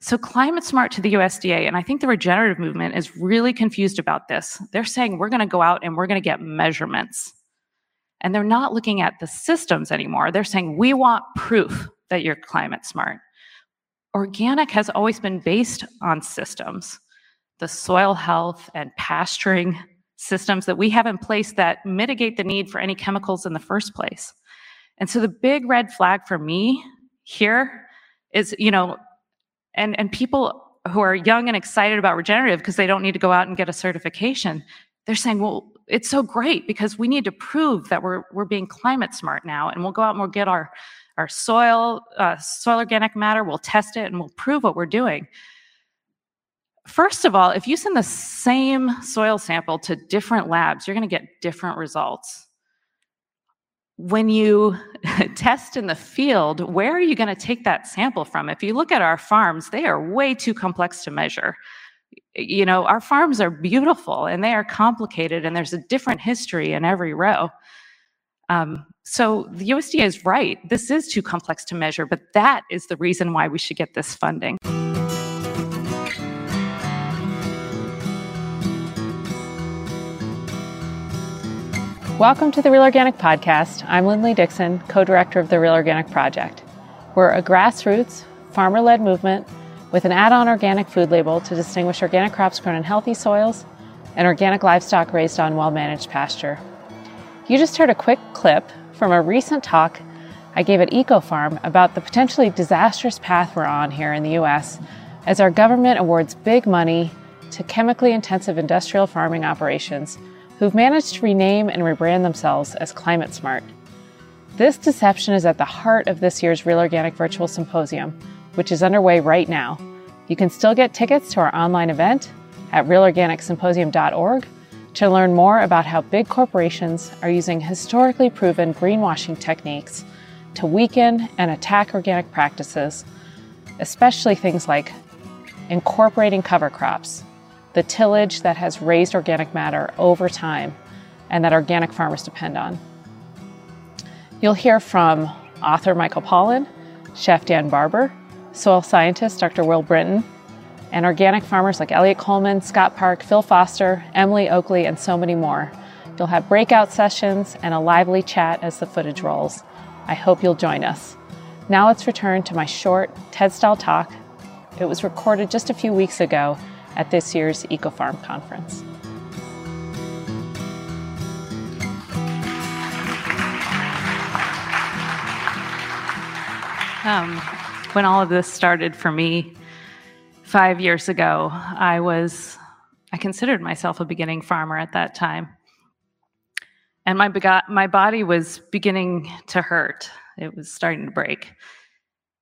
So, climate smart to the USDA, and I think the regenerative movement is really confused about this. They're saying we're going to go out and we're going to get measurements. And they're not looking at the systems anymore. They're saying we want proof that you're climate smart. Organic has always been based on systems, the soil health and pasturing systems that we have in place that mitigate the need for any chemicals in the first place. And so the big red flag for me here is, you know, and, and people who are young and excited about regenerative because they don't need to go out and get a certification, they're saying, well, it's so great because we need to prove that we're, we're being climate smart now and we'll go out and we'll get our, our soil, uh, soil organic matter, we'll test it and we'll prove what we're doing. First of all, if you send the same soil sample to different labs, you're going to get different results. When you test in the field, where are you going to take that sample from? If you look at our farms, they are way too complex to measure. You know, our farms are beautiful and they are complicated, and there's a different history in every row. Um, so the USDA is right. This is too complex to measure, but that is the reason why we should get this funding. Welcome to the Real Organic Podcast. I'm Linley Dickson, co director of the Real Organic Project. We're a grassroots, farmer led movement with an add on organic food label to distinguish organic crops grown in healthy soils and organic livestock raised on well managed pasture. You just heard a quick clip from a recent talk I gave at EcoFarm about the potentially disastrous path we're on here in the US as our government awards big money to chemically intensive industrial farming operations who've managed to rename and rebrand themselves as Climate Smart. This deception is at the heart of this year's Real Organic Virtual Symposium, which is underway right now. You can still get tickets to our online event at realorganicsymposium.org to learn more about how big corporations are using historically proven greenwashing techniques to weaken and attack organic practices, especially things like incorporating cover crops, the tillage that has raised organic matter over time and that organic farmers depend on. You'll hear from author Michael Pollan, chef Dan Barber, soil scientist Dr. Will Brinton, and organic farmers like Eliot Coleman, Scott Park, Phil Foster, Emily Oakley, and so many more. You'll have breakout sessions and a lively chat as the footage rolls. I hope you'll join us. Now let's return to my short TED style talk. It was recorded just a few weeks ago at this year's EcoFarm conference. Um, when all of this started for me five years ago, I was, I considered myself a beginning farmer at that time. And my, my body was beginning to hurt. It was starting to break.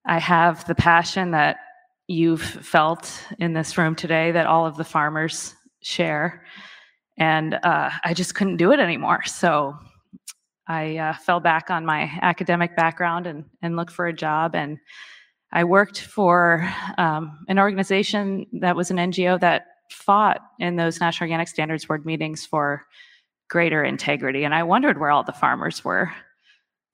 I have the passion that you've felt in this room today that all of the farmers share. And uh, I just couldn't do it anymore. So I uh, fell back on my academic background and, and looked for a job. And I worked for um, an organization that was an NGO that fought in those National Organic Standards Board meetings for greater integrity. And I wondered where all the farmers were.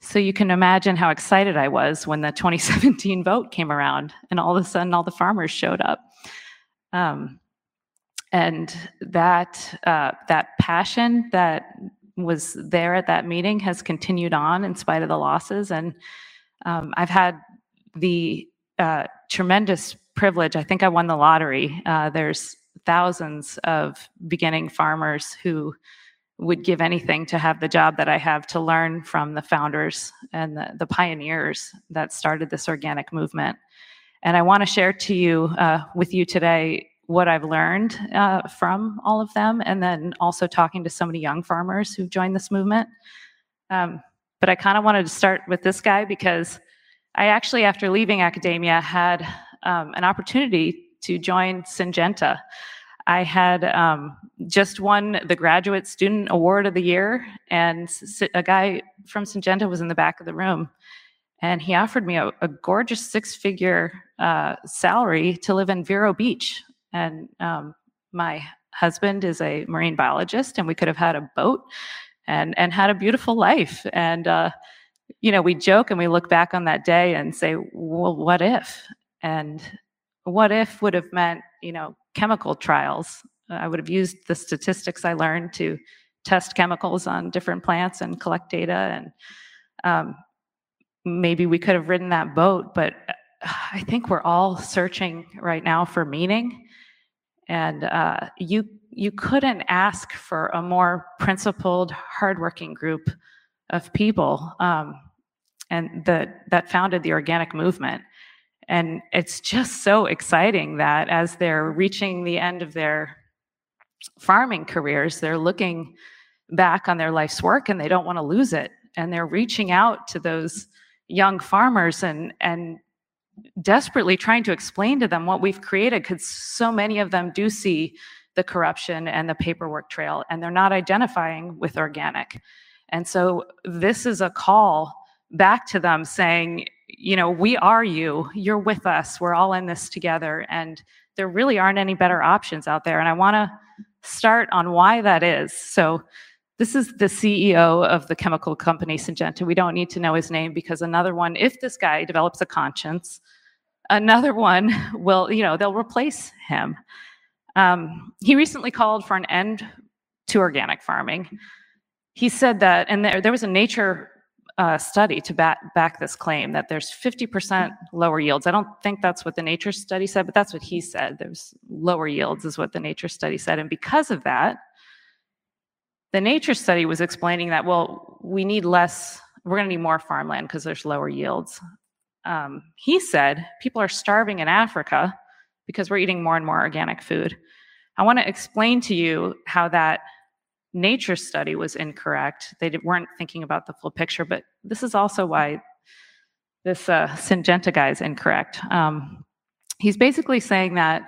So you can imagine how excited I was when the 2017 vote came around and all of a sudden all the farmers showed up. Um, and that uh, that passion that was there at that meeting has continued on in spite of the losses. And um, I've had the uh, tremendous privilege. I think I won the lottery. Uh, there's thousands of beginning farmers who would give anything to have the job that I have to learn from the founders and the, the pioneers that started this organic movement. And I want to share to you uh, with you today what I've learned uh, from all of them, and then also talking to so many young farmers who've joined this movement. Um, but I kind of wanted to start with this guy because I actually, after leaving academia, had um, an opportunity to join Syngenta. I had um, just won the Graduate Student Award of the Year, and a guy from Syngenta was in the back of the room, and he offered me a, a gorgeous six-figure uh, salary to live in Vero Beach. And um, my husband is a marine biologist, and we could have had a boat and and had a beautiful life. And uh, you know, we joke and we look back on that day and say, "Well, what if?" And what if would have meant, you know, chemical trials. I would have used the statistics I learned to test chemicals on different plants and collect data. And um, maybe we could have ridden that boat, but I think we're all searching right now for meaning. And uh, you you couldn't ask for a more principled, hardworking group of people, um, and that that founded the organic movement. And it's just so exciting that as they're reaching the end of their farming careers, they're looking back on their life's work and they don't want to lose it. And they're reaching out to those young farmers and, and desperately trying to explain to them what we've created because so many of them do see the corruption and the paperwork trail and they're not identifying with organic. And so this is a call back to them saying, you know, we are you, you're with us, we're all in this together. And there really aren't any better options out there. And I want to start on why that is. So, this is the CEO of the chemical company Syngenta. We don't need to know his name because another one, if this guy develops a conscience, another one will, you know, they'll replace him. Um, he recently called for an end to organic farming. He said that, and there, there was a Nature uh, study to back, back this claim that there's 50% lower yields. I don't think that's what the Nature study said, but that's what he said. There's lower yields, is what the Nature study said. And because of that, the Nature study was explaining that, well, we need less, we're going to need more farmland because there's lower yields. Um, he said people are starving in Africa because we're eating more and more organic food. I want to explain to you how that nature study was incorrect. They weren't thinking about the full picture, but this is also why this uh, Syngenta guy is incorrect. Um, he's basically saying that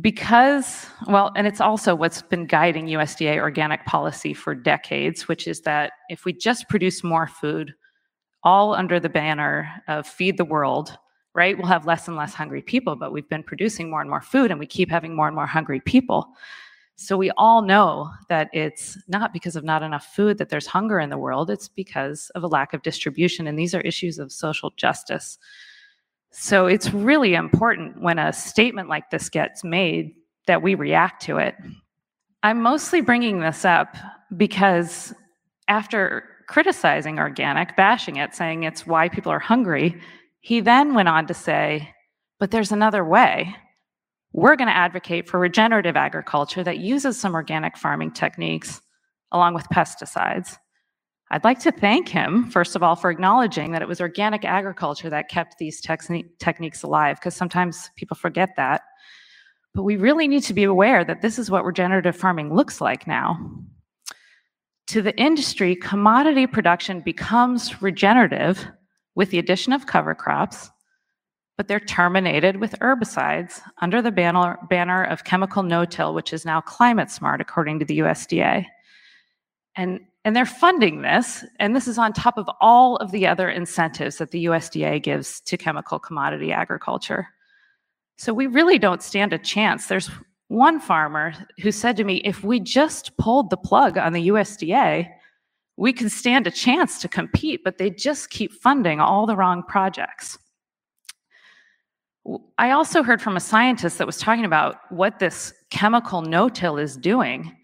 because, well, and it's also what's been guiding USDA organic policy for decades, which is that if we just produce more food, all under the banner of feed the world, right? We'll have less and less hungry people, but we've been producing more and more food and we keep having more and more hungry people. So we all know that it's not because of not enough food that there's hunger in the world, it's because of a lack of distribution. And these are issues of social justice. So it's really important when a statement like this gets made that we react to it. I'm mostly bringing this up because after criticizing organic, bashing it, saying it's why people are hungry, he then went on to say, but there's another way. We're going to advocate for regenerative agriculture that uses some organic farming techniques along with pesticides. I'd like to thank him, first of all, for acknowledging that it was organic agriculture that kept these techniques alive, because sometimes people forget that. But we really need to be aware that this is what regenerative farming looks like now. To the industry, commodity production becomes regenerative with the addition of cover crops, but they're terminated with herbicides under the banner, banner of chemical no-till, which is now climate smart, according to the USDA. And, and they're funding this, and this is on top of all of the other incentives that the USDA gives to chemical commodity agriculture. So we really don't stand a chance. There's one farmer who said to me, if we just pulled the plug on the USDA, we can stand a chance to compete, but they just keep funding all the wrong projects. I also heard from a scientist that was talking about what this chemical no-till is doing.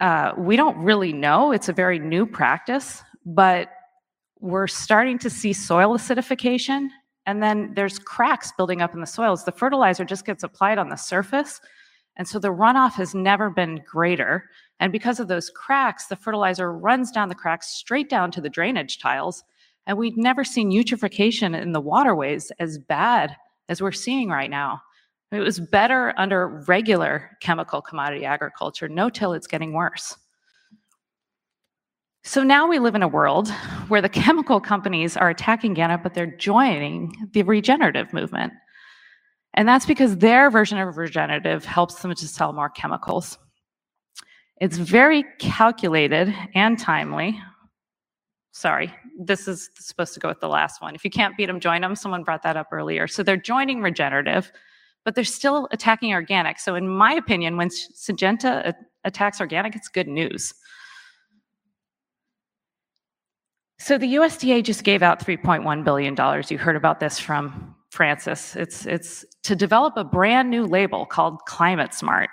Uh, we don't really know. It's a very new practice, but we're starting to see soil acidification, and then there's cracks building up in the soils. The fertilizer just gets applied on the surface, and so the runoff has never been greater. And because of those cracks, the fertilizer runs down the cracks straight down to the drainage tiles. And we've never seen eutrophication in the waterways as bad as we're seeing right now. It was better under regular chemical commodity agriculture. No till it's getting worse. So now we live in a world where the chemical companies are attacking organic, but they're joining the regenerative movement. And that's because their version of regenerative helps them to sell more chemicals. It's very calculated and timely. Sorry, this is supposed to go with the last one. If you can't beat them, join them. Someone brought that up earlier. So they're joining regenerative, but they're still attacking organic. So, in my opinion, when Syngenta attacks organic, it's good news. So the USDA just gave out $3.1 billion. You heard about this from Francis. It's, it's to develop a brand new label called Climate Smart.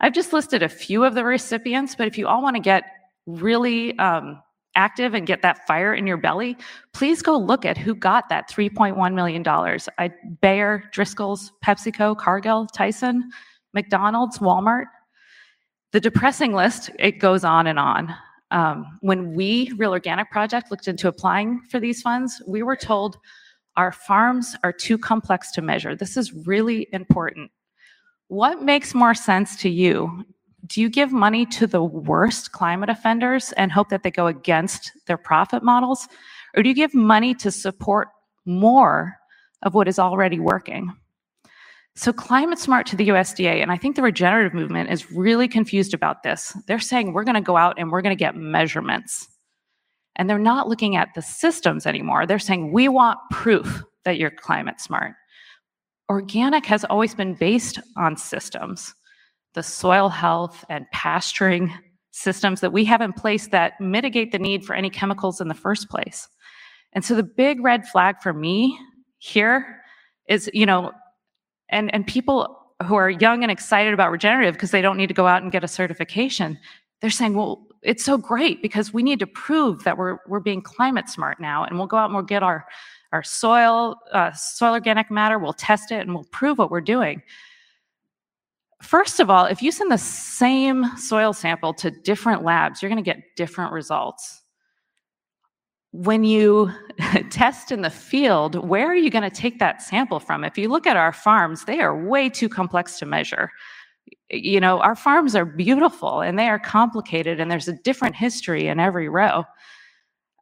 I've just listed a few of the recipients, but if you all want to get really um, active and get that fire in your belly, please go look at who got that $3.1 million. I, Bayer, Driscoll's, PepsiCo, Cargill, Tyson, McDonald's, Walmart. The depressing list, it goes on and on. Um, when we, Real Organic Project, looked into applying for these funds, we were told our farms are too complex to measure. This is really important. What makes more sense to you? Do you give money to the worst climate offenders and hope that they go against their profit models? Or do you give money to support more of what is already working? So, climate smart to the USDA, and I think the regenerative movement is really confused about this. They're saying we're going to go out and we're going to get measurements. And they're not looking at the systems anymore. They're saying we want proof that you're climate smart. Organic has always been based on systems, the soil health and pasturing systems that we have in place that mitigate the need for any chemicals in the first place. And so the big red flag for me here is, you know, and and people who are young and excited about regenerative because they don't need to go out and get a certification they're saying well it's so great because we need to prove that we're we're being climate smart now and we'll go out and we'll get our our soil uh, soil organic matter we'll test it and we'll prove what we're doing first of all if you send the same soil sample to different labs you're going to get different results when you test in the field, where are you going to take that sample from? If you look at our farms, they are way too complex to measure. You know, our farms are beautiful and they are complicated, and there's a different history in every row.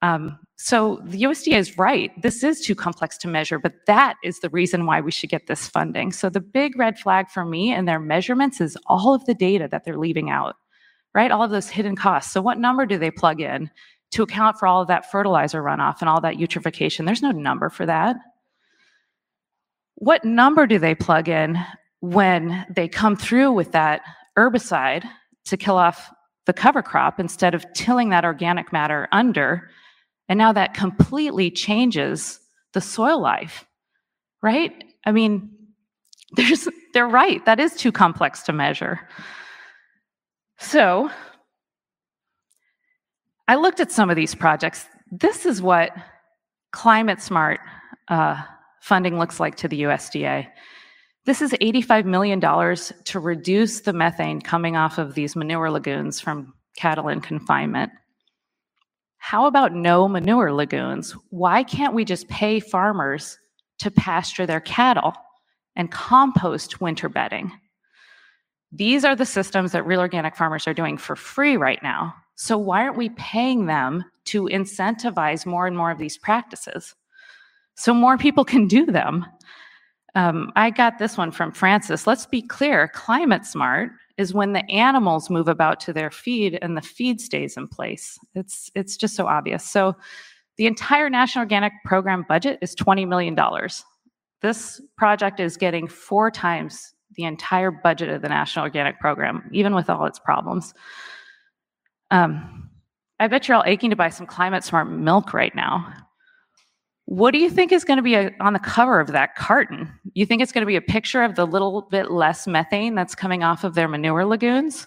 Um, so the USDA is right. This is too complex to measure, but that is the reason why we should get this funding. So the big red flag for me and their measurements is all of the data that they're leaving out, right? All of those hidden costs. So what number do they plug in? to account for all of that fertilizer runoff and all that eutrophication. There's no number for that. What number do they plug in when they come through with that herbicide to kill off the cover crop instead of tilling that organic matter under? And now that completely changes the soil life, right? I mean, there's, they're right. That is too complex to measure. So I looked at some of these projects. This is what climate smart uh, funding looks like to the USDA. This is $85 million to reduce the methane coming off of these manure lagoons from cattle in confinement. How about no manure lagoons? Why can't we just pay farmers to pasture their cattle and compost winter bedding? These are the systems that real organic farmers are doing for free right now. So why aren't we paying them to incentivize more and more of these practices so more people can do them? Um, I got this one from Francis. Let's be clear climate smart is when the animals move about to their feed and the feed stays in place. It's, it's just so obvious. So the entire National Organic Program budget is $20 million. This project is getting four times the entire budget of the National Organic Program, even with all its problems. Um, I bet you're all aching to buy some climate smart milk right now. What do you think is going to be a, on the cover of that carton? You think it's going to be a picture of the little bit less methane that's coming off of their manure lagoons?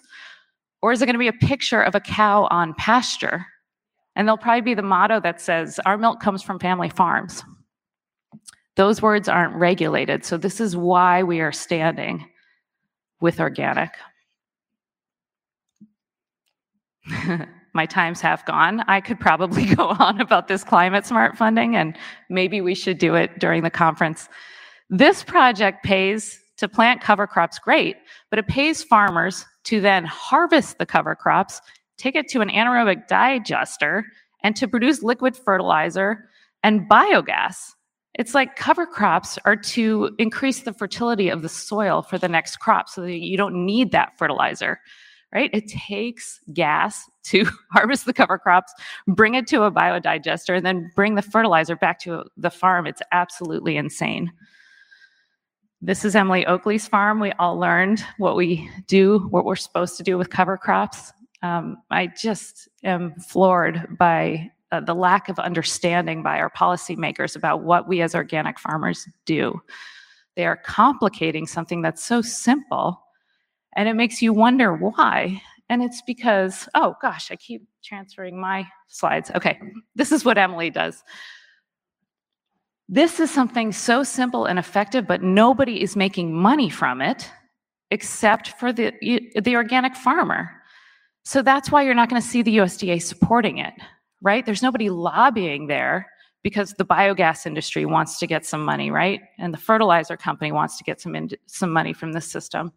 Or is it going to be a picture of a cow on pasture? And there'll probably be the motto that says, Our milk comes from family farms. Those words aren't regulated. So, this is why we are standing with organic. my time's half gone. I could probably go on about this climate smart funding, and maybe we should do it during the conference. This project pays to plant cover crops, great, but it pays farmers to then harvest the cover crops, take it to an anaerobic digester, and to produce liquid fertilizer and biogas. It's like cover crops are to increase the fertility of the soil for the next crop so that you don't need that fertilizer right? It takes gas to harvest the cover crops, bring it to a biodigester, and then bring the fertilizer back to the farm. It's absolutely insane. This is Emily Oakley's farm. We all learned what we do, what we're supposed to do with cover crops. Um, I just am floored by uh, the lack of understanding by our policymakers about what we as organic farmers do. They are complicating something that's so simple, and it makes you wonder why. And it's because, oh gosh, I keep transferring my slides. Okay, this is what Emily does. This is something so simple and effective, but nobody is making money from it except for the, the organic farmer. So that's why you're not going to see the USDA supporting it, right? There's nobody lobbying there because the biogas industry wants to get some money, right? And the fertilizer company wants to get some in, some money from this system.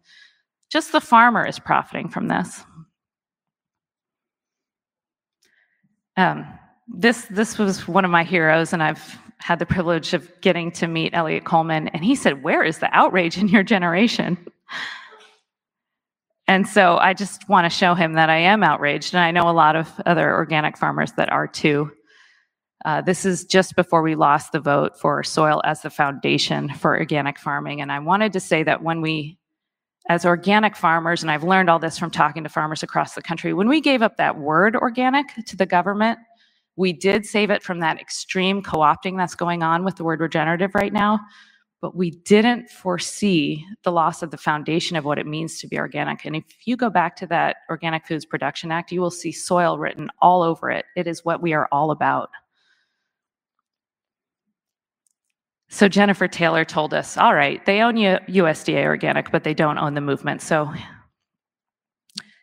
Just the farmer is profiting from this. Um, this this was one of my heroes, and I've had the privilege of getting to meet Eliot Coleman, and he said, "Where is the outrage in your generation?" And so I just want to show him that I am outraged, and I know a lot of other organic farmers that are too. Uh, this is just before we lost the vote for soil as the foundation for organic farming. And I wanted to say that when we, as organic farmers, and I've learned all this from talking to farmers across the country, when we gave up that word organic to the government, we did save it from that extreme co opting that's going on with the word regenerative right now but we didn't foresee the loss of the foundation of what it means to be organic. And if you go back to that Organic Foods Production Act, you will see soil written all over it. It is what we are all about. So Jennifer Taylor told us, all right, they own you USDA organic, but they don't own the movement. So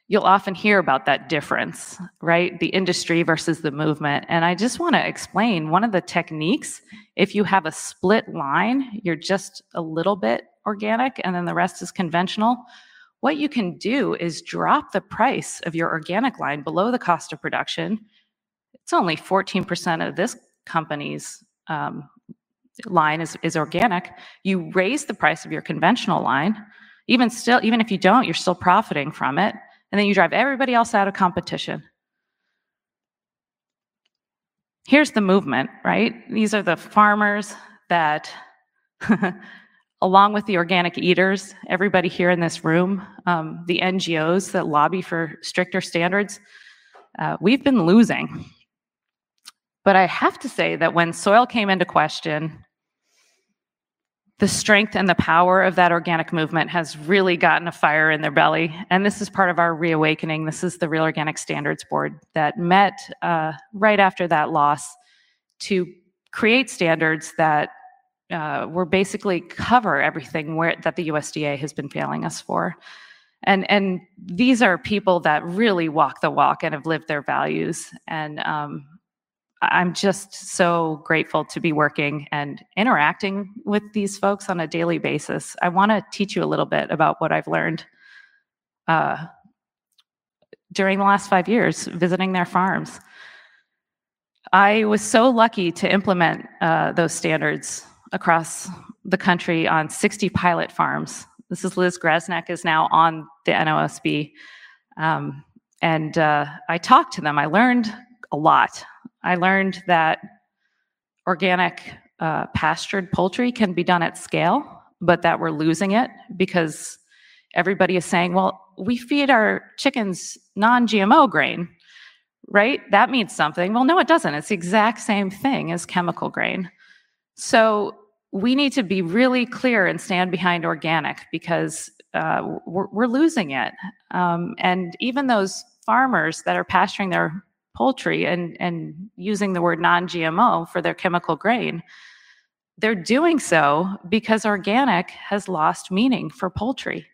you'll often hear about that difference, right? The industry versus the movement. And I just want to explain one of the techniques. If you have a split line, you're just a little bit organic and then the rest is conventional. What you can do is drop the price of your organic line below the cost of production. It's only 14% of this company's um, line is, is organic. You raise the price of your conventional line. Even still, even if you don't, you're still profiting from it and then you drive everybody else out of competition. Here's the movement, right? These are the farmers that, along with the organic eaters, everybody here in this room, um, the NGOs that lobby for stricter standards, uh, we've been losing. But I have to say that when soil came into question, the strength and the power of that organic movement has really gotten a fire in their belly. And this is part of our reawakening. This is the Real Organic Standards Board that met uh, right after that loss to create standards that uh, were basically cover everything where, that the USDA has been failing us for. And, and these are people that really walk the walk and have lived their values. And um, I'm just so grateful to be working and interacting with these folks on a daily basis. I want to teach you a little bit about what I've learned uh, during the last five years visiting their farms. I was so lucky to implement uh, those standards across the country on 60 pilot farms. This is Liz Graznak is now on the NOSB. Um, and uh, I talked to them. I learned a lot I learned that organic uh, pastured poultry can be done at scale, but that we're losing it because everybody is saying, well, we feed our chickens non GMO grain, right? That means something. Well, no, it doesn't. It's the exact same thing as chemical grain. So we need to be really clear and stand behind organic because uh, we're, we're, losing it. Um, and even those farmers that are pasturing their poultry and, and using the word non GMO for their chemical grain, they're doing so because organic has lost meaning for poultry.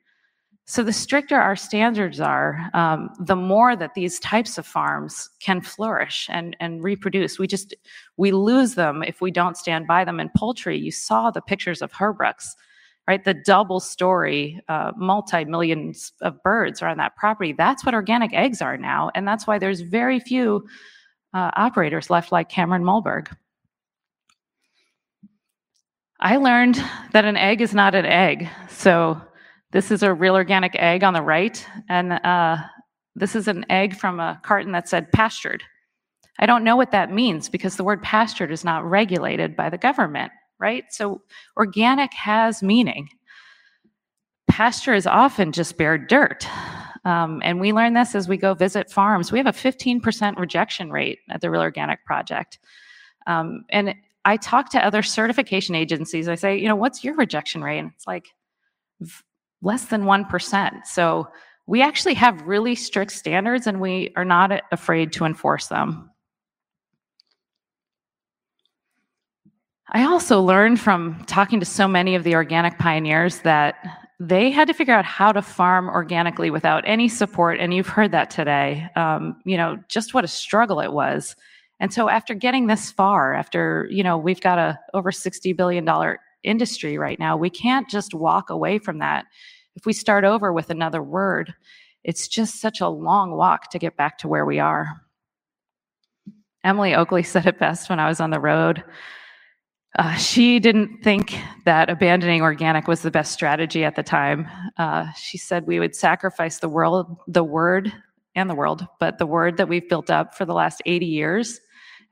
So, the stricter our standards are, um, the more that these types of farms can flourish and, and reproduce. We just we lose them if we don't stand by them. In poultry, you saw the pictures of Herbruck's right? The double story, uh, multi millions of birds are on that property. That's what organic eggs are now. And that's why there's very few uh, operators left like Cameron Molberg. I learned that an egg is not an egg. So this is a real organic egg on the right. And uh, this is an egg from a carton that said pastured. I don't know what that means because the word pastured is not regulated by the government right? So organic has meaning. Pasture is often just bare dirt. Um, and we learn this as we go visit farms. We have a 15% rejection rate at the Real Organic Project. Um, and I talk to other certification agencies. I say, you know, what's your rejection rate? And it's like less than 1%. So we actually have really strict standards and we are not afraid to enforce them. I also learned from talking to so many of the organic pioneers that they had to figure out how to farm organically without any support. And you've heard that today, um, you know, just what a struggle it was. And so after getting this far, after, you know, we've got a over $60 billion industry right now, we can't just walk away from that. If we start over with another word, it's just such a long walk to get back to where we are. Emily Oakley said it best when I was on the road. Uh, she didn't think that abandoning organic was the best strategy at the time. Uh, she said we would sacrifice the world, the word, and the world, but the word that we've built up for the last 80 years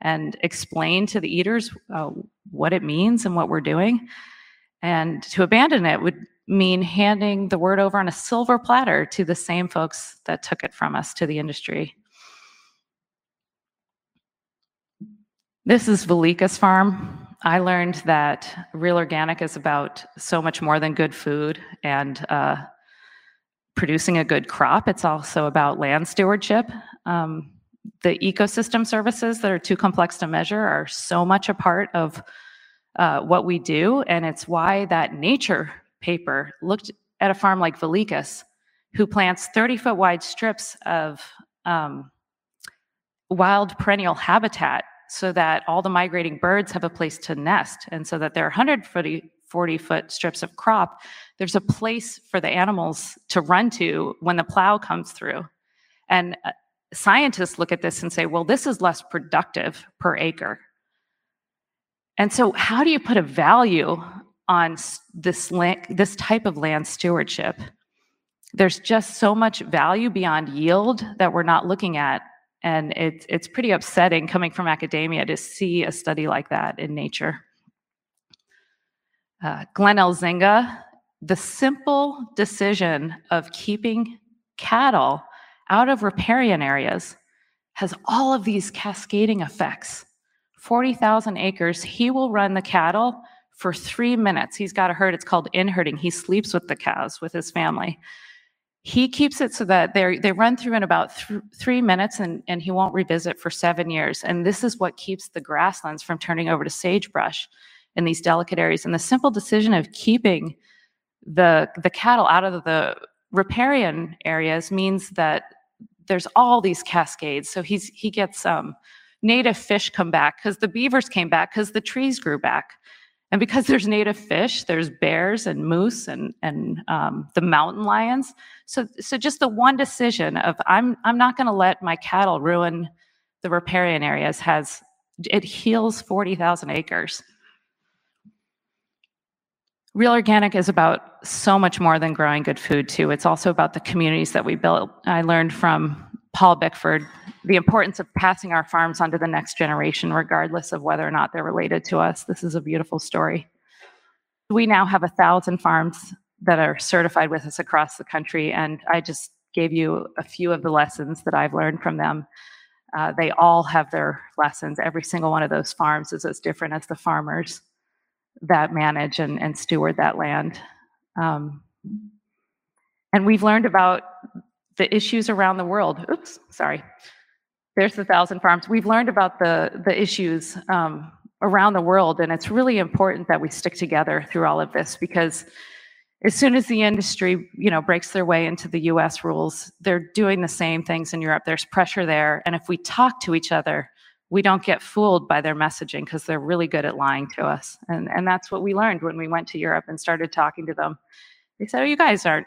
and explain to the eaters uh, what it means and what we're doing. And to abandon it would mean handing the word over on a silver platter to the same folks that took it from us to the industry. This is Vilicus farm. I learned that real organic is about so much more than good food and uh, producing a good crop. It's also about land stewardship. Um, the ecosystem services that are too complex to measure are so much a part of uh, what we do, and it's why that nature paper looked at a farm like Vilicus, who plants 30 foot wide strips of um, wild perennial habitat so that all the migrating birds have a place to nest. And so that there are 140 40 foot strips of crop there's a place for the animals to run to when the plow comes through. And uh, scientists look at this and say well this is less productive per acre. And so how do you put a value on this land, this type of land stewardship? There's just so much value beyond yield that we're not looking at and it's it's pretty upsetting coming from academia to see a study like that in nature. Uh, Glenn Elzinga, the simple decision of keeping cattle out of riparian areas has all of these cascading effects. 40,000 acres, he will run the cattle for three minutes. He's got a herd, it's called in herding. He sleeps with the cows with his family he keeps it so that they they run through in about th- three minutes and, and he won't revisit for seven years. And this is what keeps the grasslands from turning over to sagebrush in these delicate areas. And the simple decision of keeping the the cattle out of the riparian areas means that there's all these cascades. So he's he gets um, native fish come back because the beavers came back because the trees grew back. And because there's native fish, there's bears and moose and and um, the mountain lions. So so just the one decision of I'm I'm not going to let my cattle ruin the riparian areas has it heals forty thousand acres. Real organic is about so much more than growing good food too. It's also about the communities that we built. I learned from Paul Bickford the importance of passing our farms on to the next generation, regardless of whether or not they're related to us. This is a beautiful story. We now have a thousand farms that are certified with us across the country, and I just gave you a few of the lessons that I've learned from them. Uh, they all have their lessons. Every single one of those farms is as different as the farmers that manage and, and steward that land. Um, and we've learned about the issues around the world. Oops, sorry there's the thousand farms. We've learned about the the issues um, around the world, and it's really important that we stick together through all of this because as soon as the industry you know breaks their way into the U.S. rules, they're doing the same things in Europe. There's pressure there, and if we talk to each other, we don't get fooled by their messaging because they're really good at lying to us. And and that's what we learned when we went to Europe and started talking to them. They said, "Oh, you guys aren't."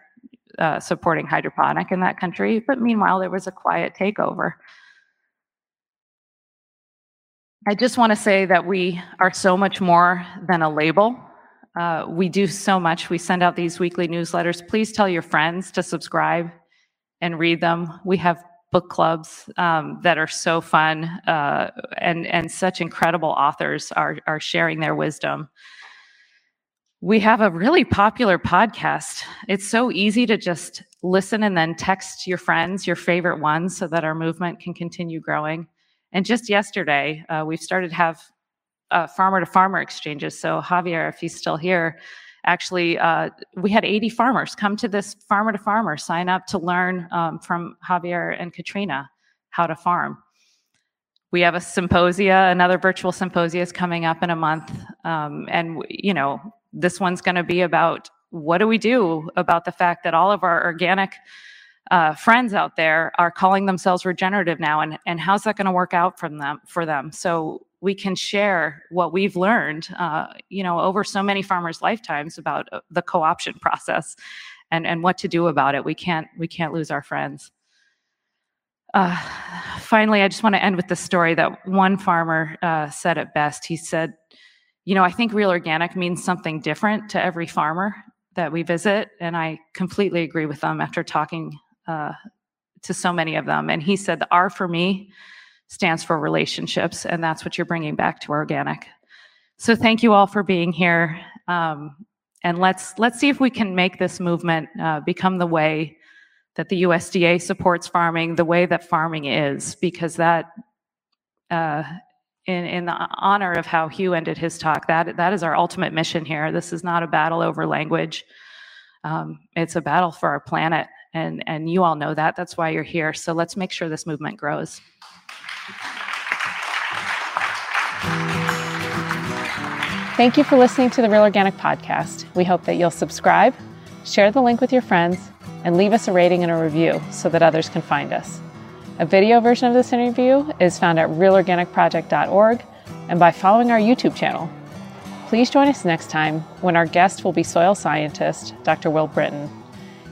Uh, supporting hydroponic in that country, but meanwhile there was a quiet takeover. I just want to say that we are so much more than a label. Uh, we do so much. We send out these weekly newsletters. Please tell your friends to subscribe and read them. We have book clubs um, that are so fun, uh, and and such incredible authors are are sharing their wisdom. We have a really popular podcast. It's so easy to just listen and then text your friends, your favorite ones, so that our movement can continue growing. And just yesterday, uh, we've started have uh, farmer to farmer exchanges. So Javier, if he's still here, actually, uh, we had 80 farmers come to this farmer to farmer, sign up to learn um, from Javier and Katrina how to farm. We have a symposia, another virtual symposia is coming up in a month. Um, and, you know, this one's going to be about what do we do about the fact that all of our organic uh, friends out there are calling themselves regenerative now, and, and how's that going to work out from them for them? So we can share what we've learned, uh, you know, over so many farmers' lifetimes about uh, the co-option process and and what to do about it. We can't we can't lose our friends. Uh, finally, I just want to end with the story that one farmer uh, said it best. He said, "You know, I think real organic means something different to every farmer that we visit, and I completely agree with them after talking uh, to so many of them." And he said, "The R for me." stands for relationships, and that's what you're bringing back to organic. So thank you all for being here, um, and let's let's see if we can make this movement uh, become the way that the USDA supports farming, the way that farming is, because that. Uh, in, in the honor of how Hugh ended his talk, that that is our ultimate mission here. This is not a battle over language. Um, it's a battle for our planet, and and you all know that. That's why you're here. So let's make sure this movement grows. Thank you for listening to the Real Organic Podcast. We hope that you'll subscribe, share the link with your friends, and leave us a rating and a review so that others can find us. A video version of this interview is found at realorganicproject.org and by following our YouTube channel. Please join us next time when our guest will be soil scientist Dr. Will Brinton.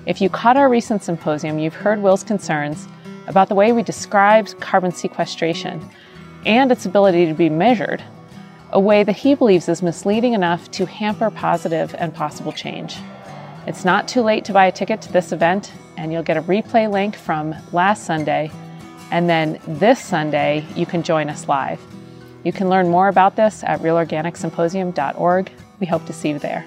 If you caught our recent symposium, you've heard Will's concerns about the way we describe carbon sequestration and its ability to be measured a way that he believes is misleading enough to hamper positive and possible change. It's not too late to buy a ticket to this event, and you'll get a replay link from last Sunday. And then this Sunday, you can join us live. You can learn more about this at realorganicsymposium.org. We hope to see you there.